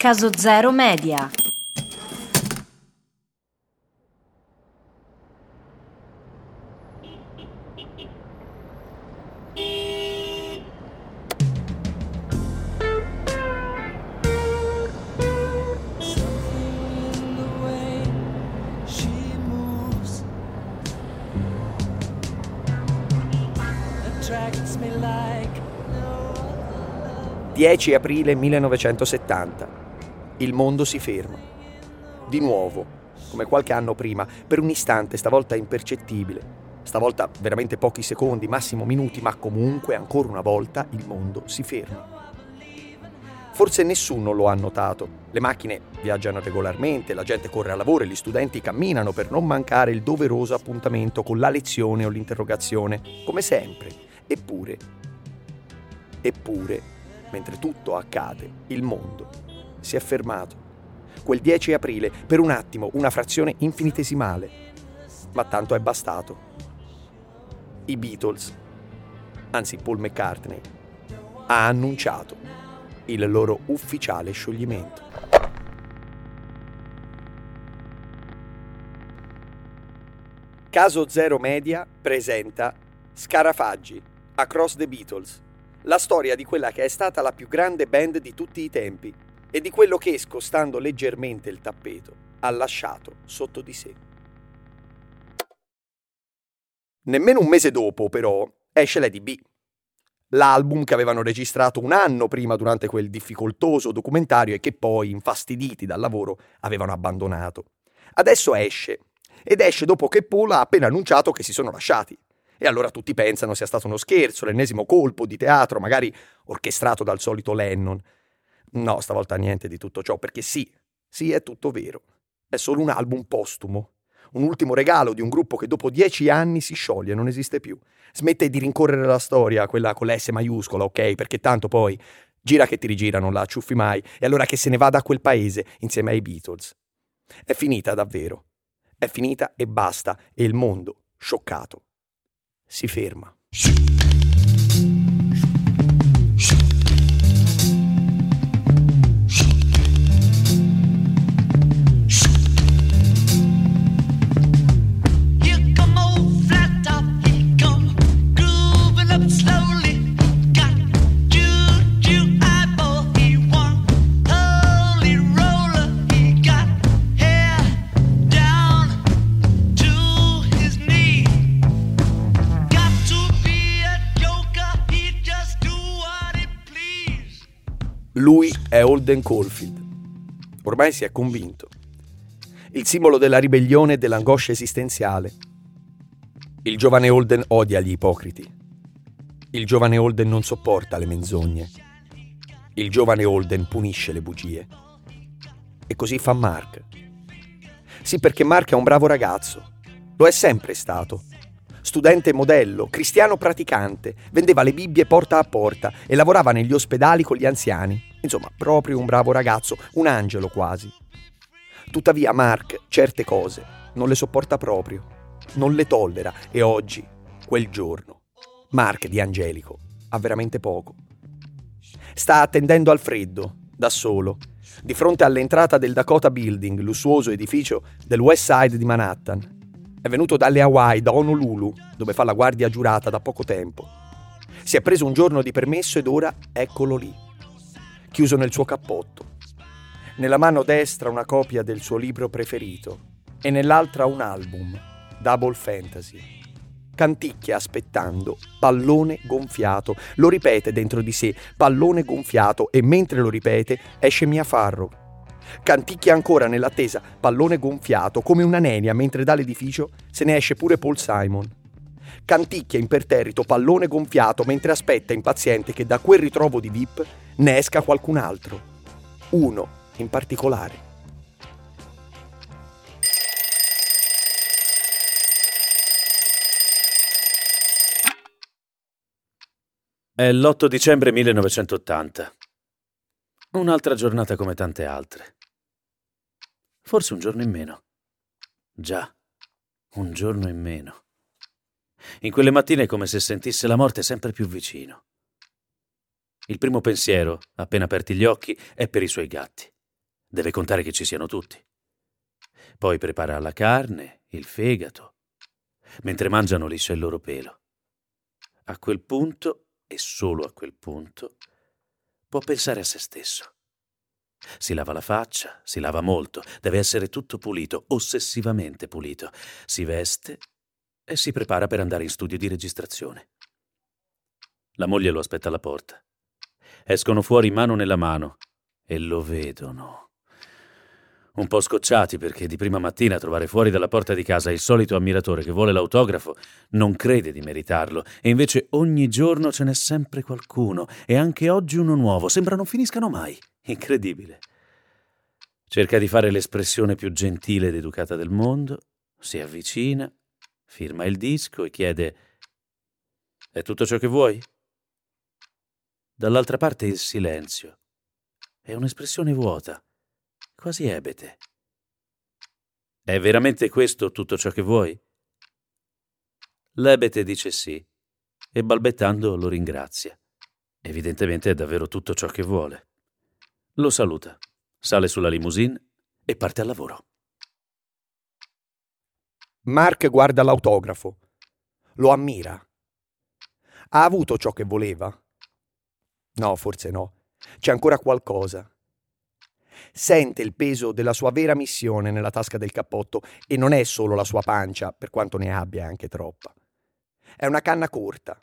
Caso Zero Media. Attracts me like no other 10 aprile 1970. Il mondo si ferma. Di nuovo, come qualche anno prima, per un istante, stavolta impercettibile. Stavolta veramente pochi secondi, massimo minuti, ma comunque ancora una volta il mondo si ferma. Forse nessuno lo ha notato. Le macchine viaggiano regolarmente, la gente corre al lavoro e gli studenti camminano per non mancare il doveroso appuntamento con la lezione o l'interrogazione, come sempre. Eppure, eppure, mentre tutto accade, il mondo si è fermato. Quel 10 aprile, per un attimo, una frazione infinitesimale. Ma tanto è bastato. I Beatles, anzi Paul McCartney, ha annunciato il loro ufficiale scioglimento. Caso Zero Media presenta Scarafaggi, Across the Beatles, la storia di quella che è stata la più grande band di tutti i tempi e di quello che, scostando leggermente il tappeto, ha lasciato sotto di sé. Nemmeno un mese dopo, però, esce Lady B, l'album che avevano registrato un anno prima durante quel difficoltoso documentario e che poi, infastiditi dal lavoro, avevano abbandonato. Adesso esce, ed esce dopo che Paul ha appena annunciato che si sono lasciati. E allora tutti pensano sia stato uno scherzo, l'ennesimo colpo di teatro, magari orchestrato dal solito Lennon. No, stavolta niente di tutto ciò, perché sì, sì, è tutto vero. È solo un album postumo, un ultimo regalo di un gruppo che dopo dieci anni si scioglie, non esiste più. Smette di rincorrere la storia, quella con la S maiuscola, ok? Perché tanto poi gira che ti rigira, non la acciuffi mai, e allora che se ne vada a quel paese insieme ai Beatles. È finita davvero. È finita e basta, e il mondo, scioccato, si ferma. Lui è Holden Caulfield. Ormai si è convinto. Il simbolo della ribellione e dell'angoscia esistenziale. Il giovane Holden odia gli ipocriti. Il giovane Holden non sopporta le menzogne. Il giovane Holden punisce le bugie. E così fa Mark. Sì, perché Mark è un bravo ragazzo. Lo è sempre stato. Studente modello, cristiano praticante, vendeva le Bibbie porta a porta e lavorava negli ospedali con gli anziani. Insomma, proprio un bravo ragazzo, un angelo quasi. Tuttavia Mark certe cose non le sopporta proprio, non le tollera e oggi, quel giorno, Mark di Angelico ha veramente poco. Sta attendendo al freddo, da solo, di fronte all'entrata del Dakota Building, lussuoso edificio del West Side di Manhattan. È venuto dalle Hawaii, da Honolulu, dove fa la guardia giurata da poco tempo. Si è preso un giorno di permesso ed ora eccolo lì, chiuso nel suo cappotto. Nella mano destra una copia del suo libro preferito e nell'altra un album, Double Fantasy. Canticchia aspettando, pallone gonfiato. Lo ripete dentro di sé, pallone gonfiato, e mentre lo ripete esce Mia Farrow. Canticchia ancora nell'attesa, pallone gonfiato, come una nenia, mentre dall'edificio se ne esce pure Paul Simon. Canticchia imperterrito, pallone gonfiato, mentre aspetta impaziente che da quel ritrovo di VIP ne esca qualcun altro. Uno in particolare. È l'8 dicembre 1980. Un'altra giornata come tante altre. Forse un giorno in meno. Già, un giorno in meno. In quelle mattine è come se sentisse la morte sempre più vicino. Il primo pensiero, appena aperti gli occhi, è per i suoi gatti. Deve contare che ci siano tutti. Poi prepara la carne, il fegato, mentre mangiano liscia il loro pelo. A quel punto, e solo a quel punto, può pensare a se stesso. Si lava la faccia, si lava molto, deve essere tutto pulito, ossessivamente pulito. Si veste e si prepara per andare in studio di registrazione. La moglie lo aspetta alla porta. Escono fuori mano nella mano e lo vedono. Un po' scocciati perché di prima mattina trovare fuori dalla porta di casa il solito ammiratore che vuole l'autografo non crede di meritarlo e invece ogni giorno ce n'è sempre qualcuno e anche oggi uno nuovo. Sembra non finiscano mai. Incredibile. Cerca di fare l'espressione più gentile ed educata del mondo, si avvicina, firma il disco e chiede È tutto ciò che vuoi? Dall'altra parte il silenzio. È un'espressione vuota, quasi ebete. È veramente questo tutto ciò che vuoi? L'ebete dice sì e balbettando lo ringrazia. Evidentemente è davvero tutto ciò che vuole. Lo saluta, sale sulla limousine e parte al lavoro. Mark guarda l'autografo. Lo ammira. Ha avuto ciò che voleva? No, forse no. C'è ancora qualcosa. Sente il peso della sua vera missione nella tasca del cappotto e non è solo la sua pancia, per quanto ne abbia anche troppa. È una canna corta,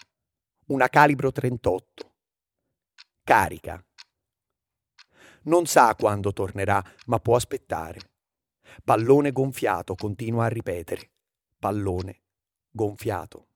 una calibro 38. Carica. Non sa quando tornerà, ma può aspettare. Pallone gonfiato, continua a ripetere. Pallone gonfiato.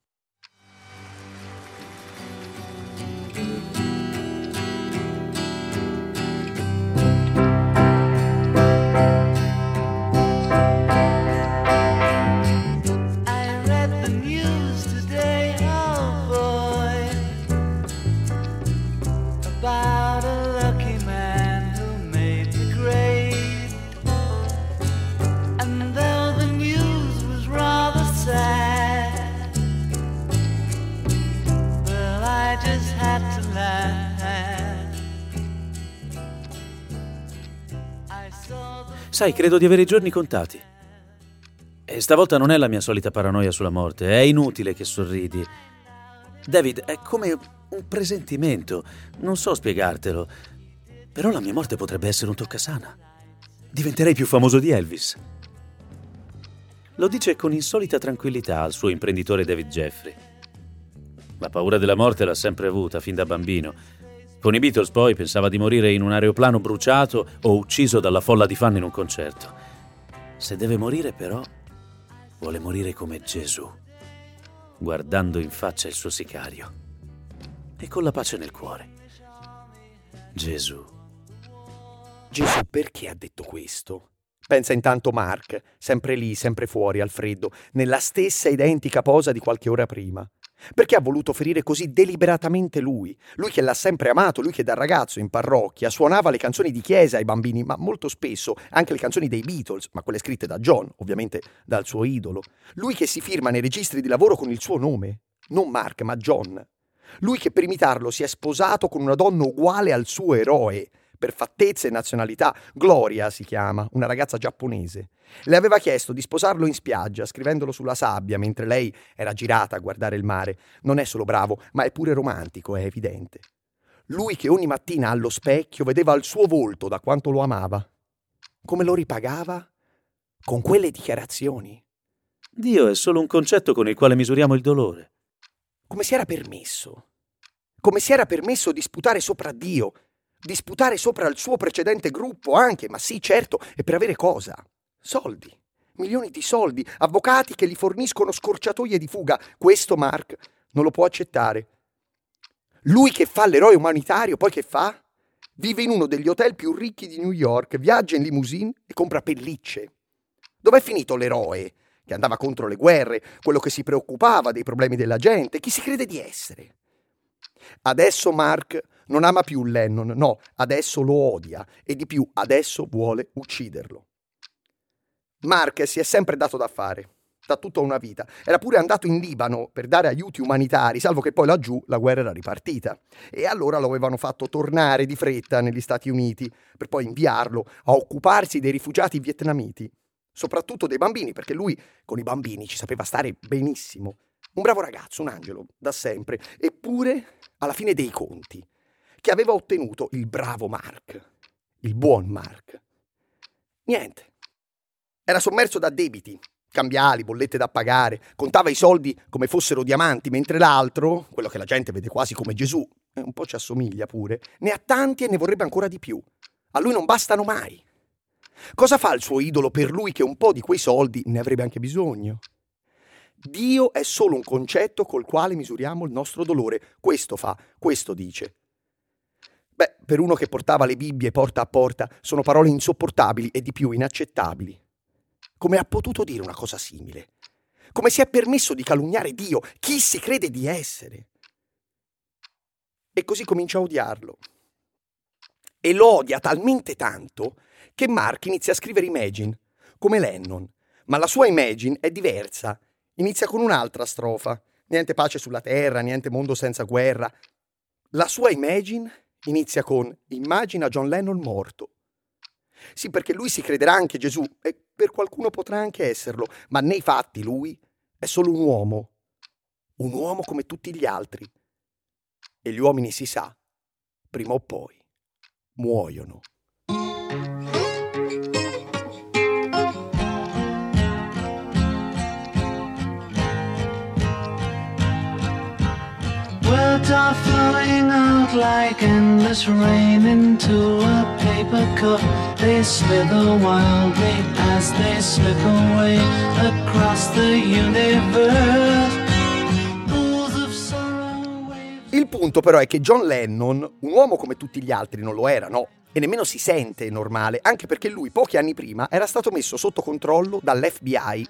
Sai, credo di avere i giorni contati. E stavolta non è la mia solita paranoia sulla morte, è inutile che sorridi. David, è come un presentimento, non so spiegartelo. Però la mia morte potrebbe essere un toccasana. Diventerei più famoso di Elvis. Lo dice con insolita tranquillità al suo imprenditore David Jeffrey. La paura della morte l'ha sempre avuta, fin da bambino. Con i Beatles poi pensava di morire in un aeroplano bruciato o ucciso dalla folla di fan in un concerto. Se deve morire però, vuole morire come Gesù, guardando in faccia il suo sicario e con la pace nel cuore. Gesù. Gesù perché ha detto questo? Pensa intanto Mark, sempre lì, sempre fuori, al freddo, nella stessa identica posa di qualche ora prima. Perché ha voluto ferire così deliberatamente lui? Lui che l'ha sempre amato, lui che da ragazzo in parrocchia suonava le canzoni di chiesa ai bambini, ma molto spesso anche le canzoni dei Beatles, ma quelle scritte da John, ovviamente dal suo idolo. Lui che si firma nei registri di lavoro con il suo nome, non Mark, ma John. Lui che per imitarlo si è sposato con una donna uguale al suo eroe, per fattezza e nazionalità. Gloria si chiama, una ragazza giapponese. Le aveva chiesto di sposarlo in spiaggia, scrivendolo sulla sabbia, mentre lei era girata a guardare il mare. Non è solo bravo, ma è pure romantico, è evidente. Lui che ogni mattina allo specchio vedeva il suo volto da quanto lo amava. Come lo ripagava? Con quelle dichiarazioni. Dio è solo un concetto con il quale misuriamo il dolore. Come si era permesso? Come si era permesso di sputare sopra Dio? Di sputare sopra il suo precedente gruppo anche, ma sì, certo, e per avere cosa? Soldi. Milioni di soldi, avvocati che gli forniscono scorciatoie di fuga. Questo Mark non lo può accettare. Lui che fa l'eroe umanitario, poi che fa? Vive in uno degli hotel più ricchi di New York, viaggia in limousine e compra pellicce. Dov'è finito l'eroe che andava contro le guerre, quello che si preoccupava dei problemi della gente? Chi si crede di essere? Adesso Mark non ama più Lennon, no, adesso lo odia e di più adesso vuole ucciderlo. Mark si è sempre dato da fare. da tutta una vita. Era pure andato in Libano per dare aiuti umanitari, salvo che poi laggiù la guerra era ripartita. E allora lo avevano fatto tornare di fretta negli Stati Uniti, per poi inviarlo a occuparsi dei rifugiati vietnamiti, soprattutto dei bambini, perché lui con i bambini ci sapeva stare benissimo. Un bravo ragazzo, un angelo, da sempre. Eppure, alla fine dei conti, che aveva ottenuto il bravo Mark, il buon Mark? Niente. Era sommerso da debiti, cambiali, bollette da pagare, contava i soldi come fossero diamanti, mentre l'altro, quello che la gente vede quasi come Gesù, e un po' ci assomiglia pure, ne ha tanti e ne vorrebbe ancora di più. A lui non bastano mai. Cosa fa il suo idolo per lui che un po' di quei soldi ne avrebbe anche bisogno? Dio è solo un concetto col quale misuriamo il nostro dolore. Questo fa, questo dice. Beh, per uno che portava le Bibbie porta a porta, sono parole insopportabili e di più inaccettabili. Come ha potuto dire una cosa simile? Come si è permesso di calunniare Dio, chi si crede di essere? E così comincia a odiarlo. E lo odia talmente tanto che Mark inizia a scrivere Imagine, come Lennon. Ma la sua Imagine è diversa. Inizia con un'altra strofa. Niente pace sulla terra, niente mondo senza guerra. La sua Imagine inizia con Immagina John Lennon morto. Sì, perché lui si crederà anche Gesù, e per qualcuno potrà anche esserlo, ma nei fatti lui è solo un uomo. Un uomo come tutti gli altri. E gli uomini si sa, prima o poi, muoiono. Flowing out like endless rain into a paper cup. They slither wildly as they slip away across the universe. Il punto però è che John Lennon, un uomo come tutti gli altri, non lo era, no? E nemmeno si sente normale, anche perché lui pochi anni prima era stato messo sotto controllo dall'FBI.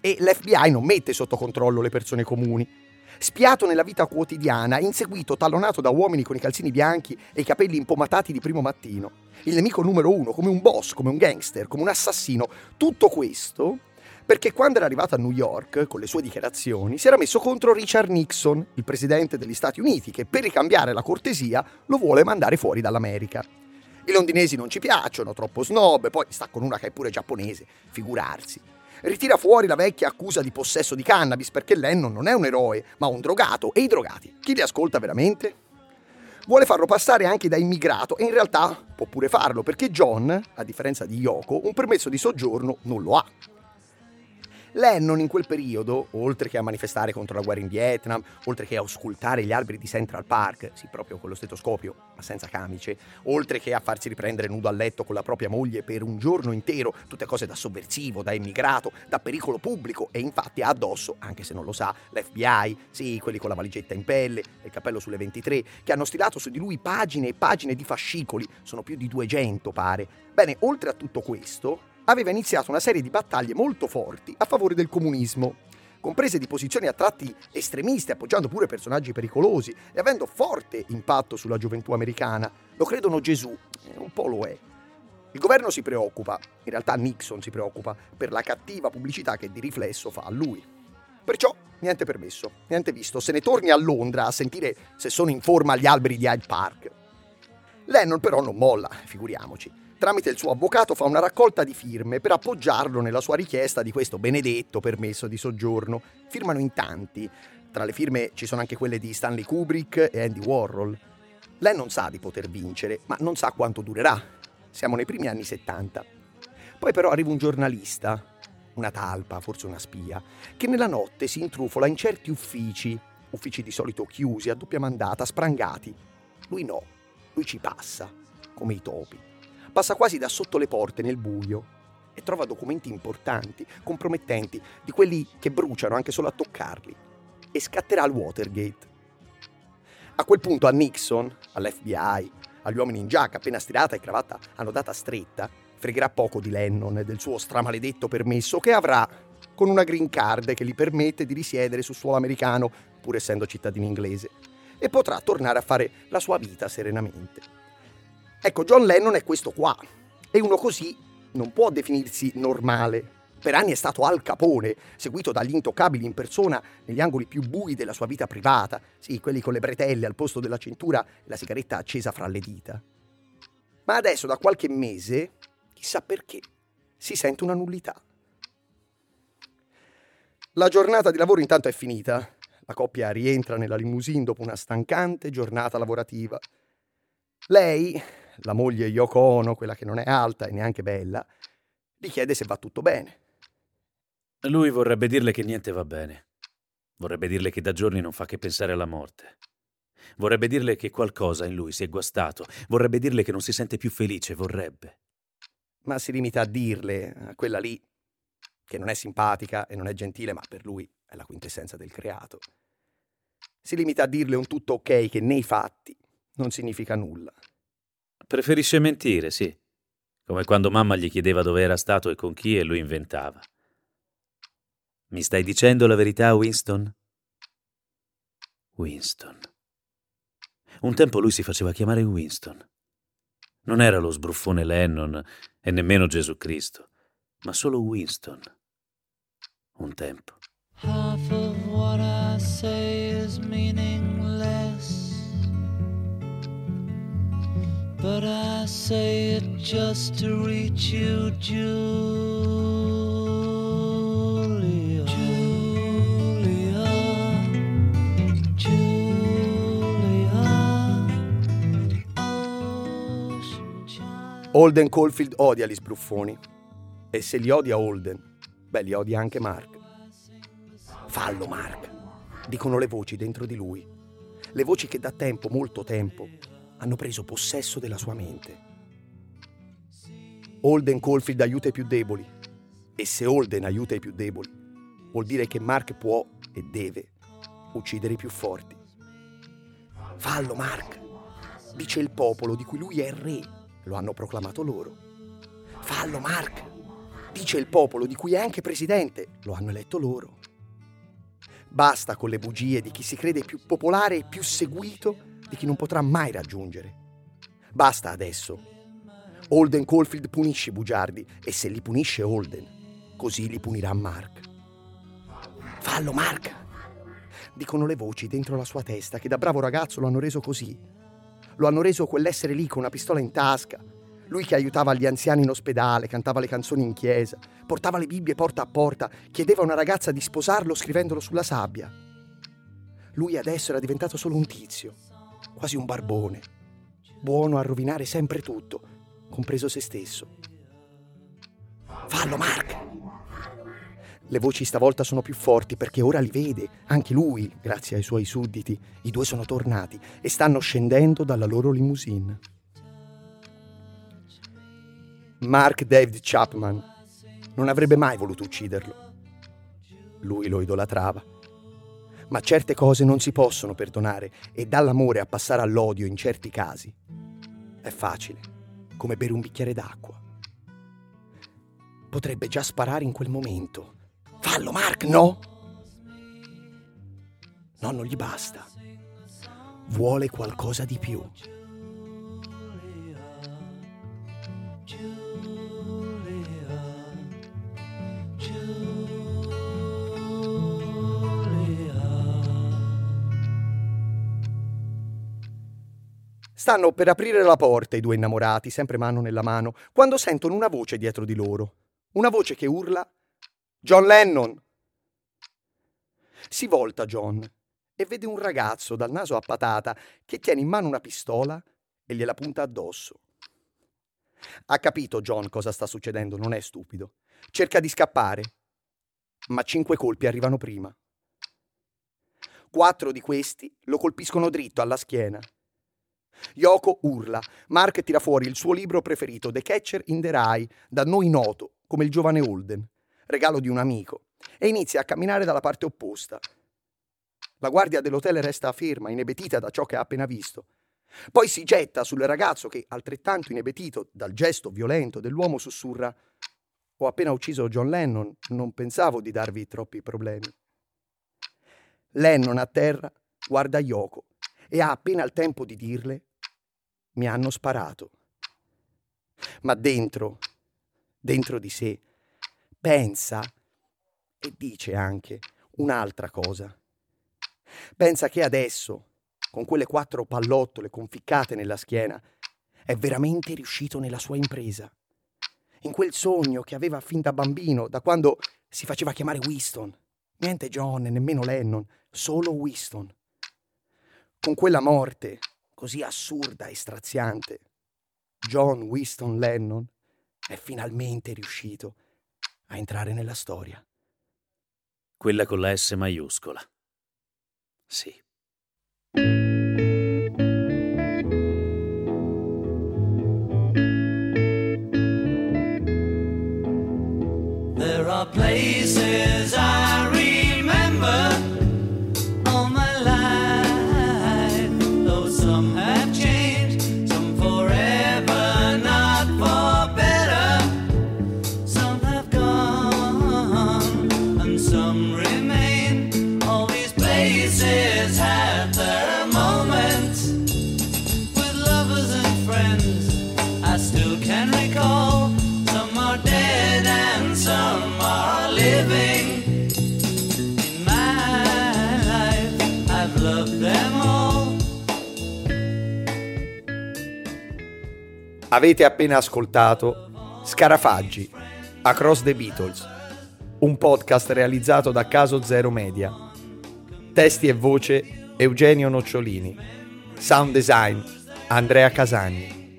E l'FBI non mette sotto controllo le persone comuni. Spiato nella vita quotidiana, inseguito, tallonato da uomini con i calzini bianchi e i capelli impomatati di primo mattino. Il nemico numero uno, come un boss, come un gangster, come un assassino. Tutto questo perché quando era arrivato a New York, con le sue dichiarazioni, si era messo contro Richard Nixon, il presidente degli Stati Uniti, che per ricambiare la cortesia lo vuole mandare fuori dall'America. I londinesi non ci piacciono, troppo snob, poi sta con una che è pure giapponese, figurarsi. Ritira fuori la vecchia accusa di possesso di cannabis perché Lennon non è un eroe, ma un drogato. E i drogati, chi li ascolta veramente? Vuole farlo passare anche da immigrato e in realtà può pure farlo perché John, a differenza di Yoko, un permesso di soggiorno non lo ha. Lennon in quel periodo, oltre che a manifestare contro la guerra in Vietnam, oltre che a auscultare gli alberi di Central Park, sì proprio con lo stetoscopio, ma senza camice, oltre che a farsi riprendere nudo a letto con la propria moglie per un giorno intero, tutte cose da sovversivo, da immigrato, da pericolo pubblico e infatti ha addosso, anche se non lo sa, l'FBI, sì, quelli con la valigetta in pelle e il cappello sulle 23, che hanno stilato su di lui pagine e pagine di fascicoli, sono più di 200 pare. Bene, oltre a tutto questo, aveva iniziato una serie di battaglie molto forti a favore del comunismo, comprese di posizioni a tratti estremiste, appoggiando pure personaggi pericolosi e avendo forte impatto sulla gioventù americana. Lo credono Gesù, eh, un po' lo è. Il governo si preoccupa, in realtà Nixon si preoccupa, per la cattiva pubblicità che di riflesso fa a lui. Perciò niente permesso, niente visto, se ne torni a Londra a sentire se sono in forma agli alberi di Hyde Park. Lennon però non molla, figuriamoci tramite il suo avvocato fa una raccolta di firme per appoggiarlo nella sua richiesta di questo benedetto permesso di soggiorno. Firmano in tanti. Tra le firme ci sono anche quelle di Stanley Kubrick e Andy Warhol. Lei non sa di poter vincere, ma non sa quanto durerà. Siamo nei primi anni 70. Poi però arriva un giornalista, una talpa, forse una spia, che nella notte si intrufola in certi uffici, uffici di solito chiusi, a doppia mandata, sprangati. Lui no, lui ci passa, come i topi passa quasi da sotto le porte nel buio e trova documenti importanti, compromettenti, di quelli che bruciano anche solo a toccarli, e scatterà il Watergate. A quel punto a Nixon, all'FBI, agli uomini in giacca appena stirata e cravatta annodata stretta, fregherà poco di Lennon e del suo stramaledetto permesso che avrà con una green card che gli permette di risiedere sul suolo americano, pur essendo cittadino inglese, e potrà tornare a fare la sua vita serenamente. Ecco, John Lennon è questo qua. E uno così non può definirsi normale. Per anni è stato Al Capone, seguito dagli intoccabili in persona negli angoli più bui della sua vita privata, sì, quelli con le bretelle al posto della cintura e la sigaretta accesa fra le dita. Ma adesso, da qualche mese, chissà perché, si sente una nullità. La giornata di lavoro intanto è finita. La coppia rientra nella limousine dopo una stancante giornata lavorativa. Lei, la moglie Yoko Ono, quella che non è alta e neanche bella, gli chiede se va tutto bene. Lui vorrebbe dirle che niente va bene. Vorrebbe dirle che da giorni non fa che pensare alla morte. Vorrebbe dirle che qualcosa in lui si è guastato. Vorrebbe dirle che non si sente più felice. Vorrebbe. Ma si limita a dirle, a quella lì, che non è simpatica e non è gentile, ma per lui è la quintessenza del creato. Si limita a dirle un tutto ok che nei fatti non significa nulla. Preferisce mentire, sì. Come quando mamma gli chiedeva dove era stato e con chi e lui inventava. Mi stai dicendo la verità, Winston? Winston. Un tempo lui si faceva chiamare Winston. Non era lo sbruffone Lennon e nemmeno Gesù Cristo, ma solo Winston. Un tempo. Half of what I say is meaningless. But I say it just to reach you, Julia. Julia. Julia. Child. Holden Caulfield odia gli sbruffoni. E se li odia Holden, beh, li odia anche Mark. Fallo, Mark. Dicono le voci dentro di lui. Le voci che da tempo, molto tempo, hanno preso possesso della sua mente. Holden Caulfield aiuta i più deboli. E se Holden aiuta i più deboli, vuol dire che Mark può e deve uccidere i più forti. Fallo, Mark. Dice il popolo di cui lui è re. Lo hanno proclamato loro. Fallo, Mark. Dice il popolo di cui è anche presidente. Lo hanno eletto loro. Basta con le bugie di chi si crede più popolare e più seguito di chi non potrà mai raggiungere. Basta adesso. Holden Caulfield punisce i bugiardi e se li punisce Holden, così li punirà Mark. Fallo, Mark! Dicono le voci dentro la sua testa che da bravo ragazzo lo hanno reso così. Lo hanno reso quell'essere lì con una pistola in tasca. Lui che aiutava gli anziani in ospedale, cantava le canzoni in chiesa, portava le Bibbie porta a porta, chiedeva a una ragazza di sposarlo scrivendolo sulla sabbia. Lui adesso era diventato solo un tizio, quasi un barbone, buono a rovinare sempre tutto, compreso se stesso. Fallo, Mark! Le voci stavolta sono più forti perché ora li vede, anche lui, grazie ai suoi sudditi. I due sono tornati e stanno scendendo dalla loro limousine. Mark David Chapman non avrebbe mai voluto ucciderlo. Lui lo idolatrava. Ma certe cose non si possono perdonare e dall'amore a passare all'odio in certi casi è facile, come bere un bicchiere d'acqua. Potrebbe già sparare in quel momento. Fallo, Mark, no! No, non gli basta. Vuole qualcosa di più. Stanno per aprire la porta i due innamorati, sempre mano nella mano, quando sentono una voce dietro di loro. Una voce che urla John Lennon. Si volta John e vede un ragazzo dal naso a patata che tiene in mano una pistola e gliela punta addosso. Ha capito John cosa sta succedendo, non è stupido. Cerca di scappare, ma cinque colpi arrivano prima. Quattro di questi lo colpiscono dritto alla schiena. Yoko urla. Mark tira fuori il suo libro preferito, The Catcher in the Rye, da noi noto come il giovane Holden, regalo di un amico, e inizia a camminare dalla parte opposta. La guardia dell'hotel resta ferma, inebetita da ciò che ha appena visto. Poi si getta sul ragazzo che, altrettanto inebetito dal gesto violento dell'uomo, sussurra: Ho appena ucciso John Lennon, non pensavo di darvi troppi problemi. Lennon a terra guarda Yoko e ha appena il tempo di dirle: Mi hanno sparato. Ma dentro, dentro di sé, pensa e dice anche un'altra cosa. Pensa che adesso, con quelle quattro pallottole conficcate nella schiena, è veramente riuscito nella sua impresa. In quel sogno che aveva fin da bambino, da quando si faceva chiamare Winston. Niente John nemmeno Lennon, solo Winston. Con quella morte così assurda e straziante, John Winston Lennon è finalmente riuscito a entrare nella storia. Quella con la S maiuscola. Sì. There are places I Avete appena ascoltato Scarafaggi, Across the Beatles, un podcast realizzato da Caso Zero Media. Testi e voce Eugenio Nocciolini. Sound design Andrea Casagni.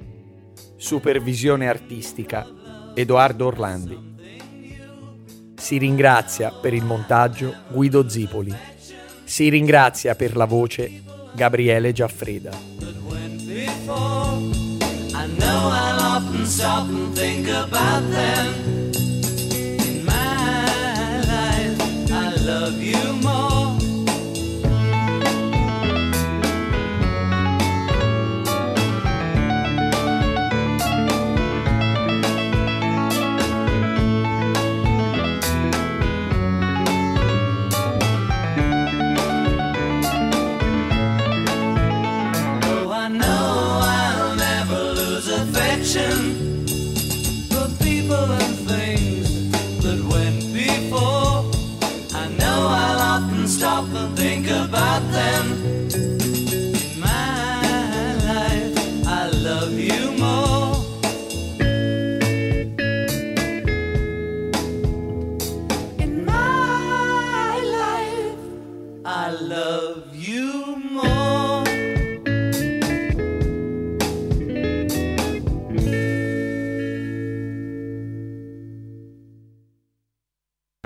Supervisione artistica Edoardo Orlandi. Si ringrazia per il montaggio Guido Zipoli. Si ringrazia per la voce Gabriele Giaffreda. Know I'll often stop and think about them. Love you more. In my life, I love you more.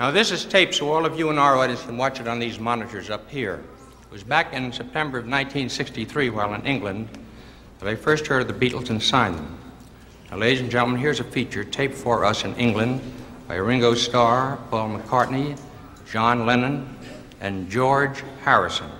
Now, this is tape, so all of you in our audience can watch it on these monitors up here. It was back in September of 1963 while in England that I first heard of the Beatles and signed them. Now, ladies and gentlemen, here's a feature taped for us in England by Ringo Starr, Paul McCartney, John Lennon, and George Harrison.